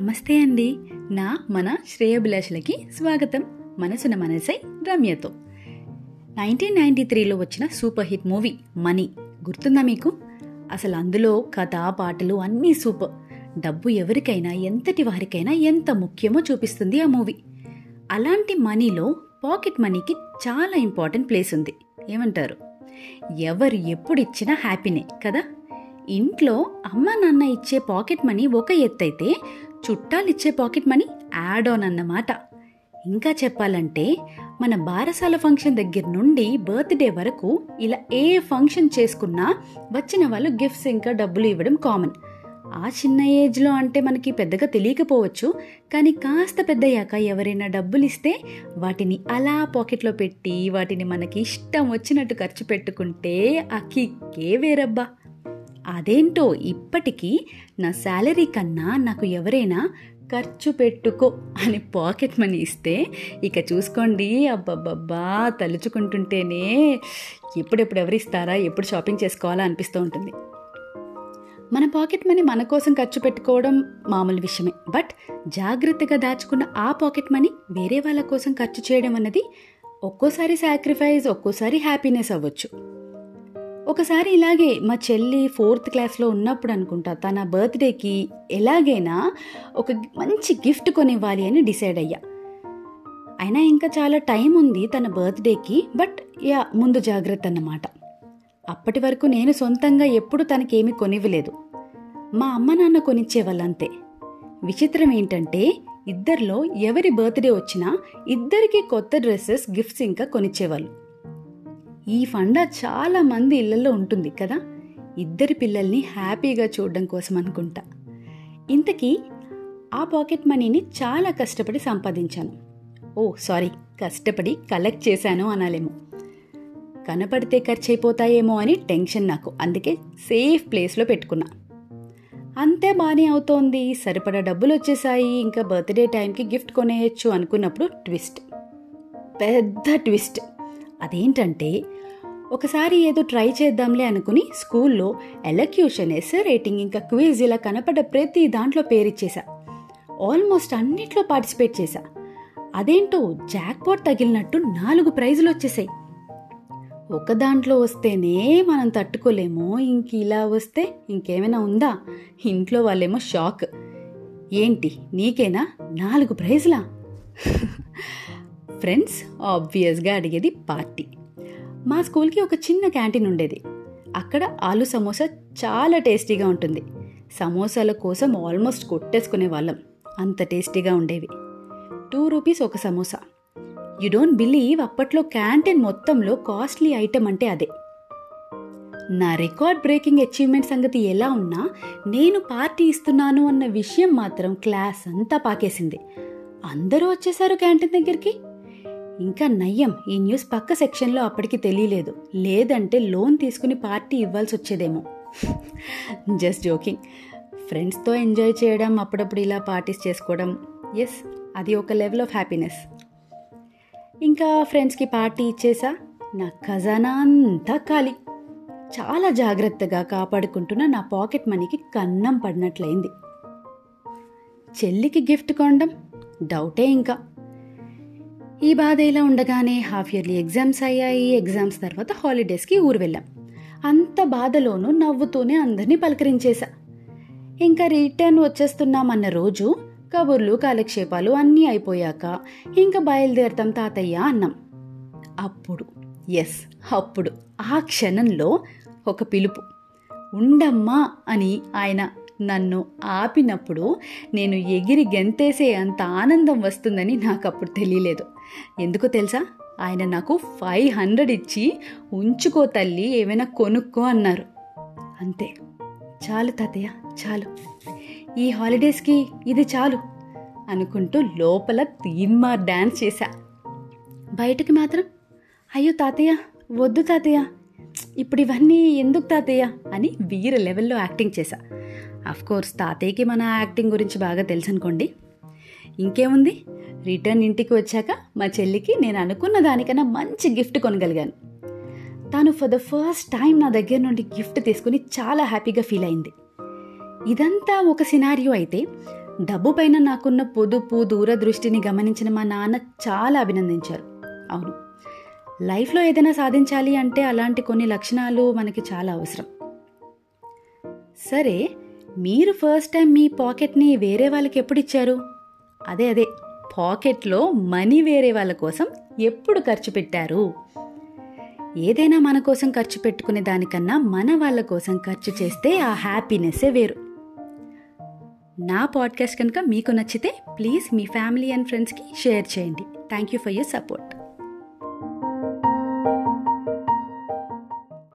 నమస్తే అండి. నా మన శ్రేయభిలాషులకి స్వాగతం. మనసున మనసై రమ్యతో. నైన్టీన్ నైన్టీ త్రీలో వచ్చిన సూపర్ హిట్ మూవీ మనీ. గుర్తుందా మీకు? అసలు అందులో కథ పాటలు అన్నీ సూపర్. డబ్బు ఎవరికైనా ఎంతటి వారికైనా ఎంత ముఖ్యమో చూపిస్తుంది ఆ మూవీ. అలాంటి మనీలో పాకెట్ మనీకి చాలా ఇంపార్టెంట్ ప్లేస్ ఉంది. ఏమంటారు? ఎవరు ఎప్పుడు ఇచ్చినా హ్యాపీనే కదా? ఇంట్లో అమ్మ నాన్న ఇచ్చే పాకెట్ మనీ ఒక ఎత్తైతే చుట్టాలిచ్చే పాకెట్ మనీ యాడ్ ఆన్ అన్నమాట. ఇంకా చెప్పాలంటే మన బారసాల ఫంక్షన్ దగ్గర నుండి బర్త్డే వరకు ఇలా ఏ ఫంక్షన్ చేసుకున్నా వచ్చిన వాళ్ళు గిఫ్ట్స్ ఇంకా డబ్బులు ఇవ్వడం కామన్. ఆ చిన్న ఏజ్లో అంటే మనకి పెద్దగా తెలియకపోవచ్చు కానీ కాస్త పెద్దయ్యాక ఎవరైనా డబ్బులు ఇస్తే వాటిని అలా పాకెట్లో పెట్టి వాటిని మనకి ఇష్టం వచ్చినట్టు ఖర్చు పెట్టుకుంటే ఆ కిక్కే వేరబ్బా. అదేంటో ఇప్పటికీ నా శాలరీ కన్నా నాకు ఎవరైనా ఖర్చు పెట్టుకో అని పాకెట్ మనీ ఇస్తే ఇక చూసుకోండి. అబ్బబ్బబ్బా తలుచుకుంటుంటేనే ఎప్పుడెప్పుడు ఎవరిస్తారా ఎప్పుడు షాపింగ్ చేసుకోవాలా అనిపిస్తూ ఉంటుంది. మన పాకెట్ మనీ మన కోసం ఖర్చు పెట్టుకోవడం మామూలు విషయమే. బట్ జాగ్రత్తగా దాచుకున్న ఆ పాకెట్ మనీ వేరే వాళ్ళ కోసం ఖర్చు చేయడం అన్నది ఒక్కోసారి సాక్రిఫైస్ ఒక్కోసారి హ్యాపీనెస్ అవ్వచ్చు. ఒకసారి ఇలాగే మా చెల్లి ఫోర్త్ క్లాస్లో ఉన్నప్పుడు అనుకుంటా తన బర్త్డేకి ఎలాగైనా ఒక మంచి గిఫ్ట్ కొనివ్వాలి అని డిసైడ్ అయ్యా. అయినా ఇంకా చాలా టైం ఉంది తన బర్త్డేకి బట్ యా ముందు జాగ్రత్త అన్నమాట. అప్పటి వరకు నేను సొంతంగా ఎప్పుడు తనకేమీ కొనివ్వలేదు. మా అమ్మ నాన్న కొనిచ్చేవాళ్ళంతే విచిత్రం ఏంటంటే ఇద్దరిలో ఎవరి బర్త్డే వచ్చినా ఇద్దరికి కొత్త డ్రెస్సెస్ గిఫ్ట్స్ ఇంకా కొనిచ్చేవాళ్ళు. ఈ ఫండా చాలా మంది ఇళ్ళలో ఉంటుంది కదా? ఇద్దరి పిల్లల్ని హ్యాపీగా చూడడం కోసం అనుకుంటా. ఇంతకీ ఆ పాకెట్ మనీని చాలా కష్టపడి సంపాదించాను. ఓ సారీ కష్టపడి కలెక్ట్ చేశాను అనాలేమో. కనపడితే ఖర్చు అయిపోతాయేమో అని టెన్షన్ నాకు. అందుకే సేఫ్ ప్లేస్లో పెట్టుకున్నా. అంతే బాగానే అవుతోంది. సరిపడా డబ్బులు వచ్చేసాయి ఇంకా బర్త్డే టైంకి గిఫ్ట్ కొనేయచ్చు అనుకున్నప్పుడు ట్విస్ట్. పెద్ద ట్విస్ట్. అదేంటంటే ఒకసారి ఏదో ట్రై చేద్దాంలే అనుకుని స్కూల్లో ఎలక్యూషన్ ఎస్ రేటింగ్ ఇంకా క్విజ్ ఇలా కనపడ్డ ప్రతి దాంట్లో పేరిచ్చేసా. ఆల్మోస్ట్ అన్నిట్లో పార్టిసిపేట్ చేశా అదేంటో జాక్పాట్ తగిలినట్టు నాలుగు ప్రైజులు వచ్చేసాయి ఒక దాంట్లో వస్తేనే మనం తట్టుకోలేము ఇంక ఇలా వస్తే ఇంకేమైనా ఉందా? ఇంట్లో వాళ్ళేమో షాక్. ఏంటి నీకేనా? నాలుగు ప్రైజులా? ఫ్రెండ్స్ ఆబ్వియస్గా అడిగేది పార్టీ. మా స్కూల్కి ఒక చిన్న క్యాంటీన్ ఉండేది. అక్కడ ఆలు సమోసా చాలా టేస్టీగా ఉంటుంది. సమోసాల కోసం ఆల్మోస్ట్ కొట్టేసుకునే వాళ్ళం. అంత టేస్టీగా ఉండేవి. టూ రూపీస్ ఒక సమోసా. యు డోంట్ బిలీవ్ అప్పట్లో క్యాంటీన్ మొత్తంలో కాస్ట్లీ ఐటెం అంటే అదే. నా రికార్డ్ బ్రేకింగ్ అచీవ్మెంట్ సంగతి ఎలా ఉన్నా నేను పార్టీ ఇస్తున్నాను అన్న విషయం మాత్రం క్లాస్ అంతా పాకేసింది. అందరూ వచ్చేసారు క్యాంటీన్ దగ్గరికి. ఇంకా నయ్యం ఈ న్యూస్ పక్క సెక్షన్లో అప్పటికి తెలియలేదు. లేదంటే లోన్ తీసుకుని పార్టీ ఇవ్వాల్సి వచ్చేదేమో జస్ట్ జోకింగ్. ఫ్రెండ్స్తో ఎంజాయ్ చేయడం అప్పుడప్పుడు ఇలా పార్టీస్ చేసుకోవడం. ఎస్ అది ఒక లెవెల్ ఆఫ్ హ్యాపీనెస్. ఇంకా ఫ్రెండ్స్కి పార్టీ ఇచ్చేసా? నా ఖజానా అంతా ఖాళీ. చాలా జాగ్రత్తగా కాపాడుకుంటున్న నా పాకెట్ మనీకి కన్నం పడినట్లయింది. చెల్లికి గిఫ్ట్ కొనడం? డౌటే ఇంకా. ఈ బాధ ఇలా ఉండగానే హాఫ్ ఇయర్లీ ఎగ్జామ్స్ అయ్యాయి. ఎగ్జామ్స్ తర్వాత హాలిడేస్కి ఊరు వెళ్ళాం. అంత బాధలోనూ నవ్వుతూనే అందరినీ పలకరించేశా. ఇంకా రిటర్న్ వచ్చేస్తున్నామన్న రోజు కబుర్లు కాలక్షేపాలు అన్నీ అయిపోయాక ఇంకా బయలుదేరతాం తాతయ్య అన్నాం. అప్పుడు ఎస్ అప్పుడు ఆ క్షణంలో ఒక పిలుపు. ఉండమ్మా అని ఆయన నన్ను ఆపినప్పుడు నేను ఎగిరి గెంతేసే అంత ఆనందం వస్తుందని నాకు అప్పుడు తెలియలేదు. ఎందుకో తెలుసా? ఆయన నాకు ఫైవ్ హండ్రెడ్ ఇచ్చి ఉంచుకో తల్లి ఏమైనా కొనుక్కో అన్నారు. అంతే. చాలు తాతయ్య చాలు. ఈ హాలిడేస్కి ఇది చాలు అనుకుంటూ లోపల తీన్మార్ డ్యాన్స్ చేశా. బయటకి మాత్రం అయ్యో తాతయ్య వద్దు తాతయ్య. ఇప్పుడు ఇవన్నీ ఎందుకు తాతయ్య? అని వీర లెవెల్లో యాక్టింగ్ చేశా. కోర్స్ తాతయ్యకి మన యాక్టింగ్ గురించి బాగా తెలుసు అనుకోండి ఇంకేముంది? రిటర్న్ ఇంటికి వచ్చాక మా చెల్లికి నేను అనుకున్న దానికన్నా మంచి గిఫ్ట్ కొనగలిగాను. తాను ఫర్ ద ఫస్ట్ టైం నా దగ్గర నుండి గిఫ్ట్ తీసుకుని చాలా హ్యాపీగా ఫీల్ అయింది. ఇదంతా ఒక సినారియో అయితే డబ్బు పైన నాకున్న పొదుపు దూరదృష్టిని గమనించిన మా నాన్న చాలా అభినందించారు. అవును లైఫ్లో ఏదైనా సాధించాలి అంటే అలాంటి కొన్ని లక్షణాలు మనకి చాలా అవసరం. సరే మీరు ఫస్ట్ టైం మీ పాకెట్ని వేరే వాళ్ళకి ఎప్పుడు ఇచ్చారు? అదే అదే. పాకెట్లో మనీ వేరే వాళ్ళ కోసం ఎప్పుడు ఖర్చు పెట్టారు? ఏదైనా మన కోసం ఖర్చు పెట్టుకునే దానికన్నా మన వాళ్ళ కోసం ఖర్చు చేస్తే ఆ హ్యాపీనెస్సే వేరు. నా పాడ్కాస్ట్ కనుక మీకు నచ్చితే ప్లీజ్ మీ ఫ్యామిలీ అండ్ ఫ్రెండ్స్కి షేర్ చేయండి. Thank you for your support.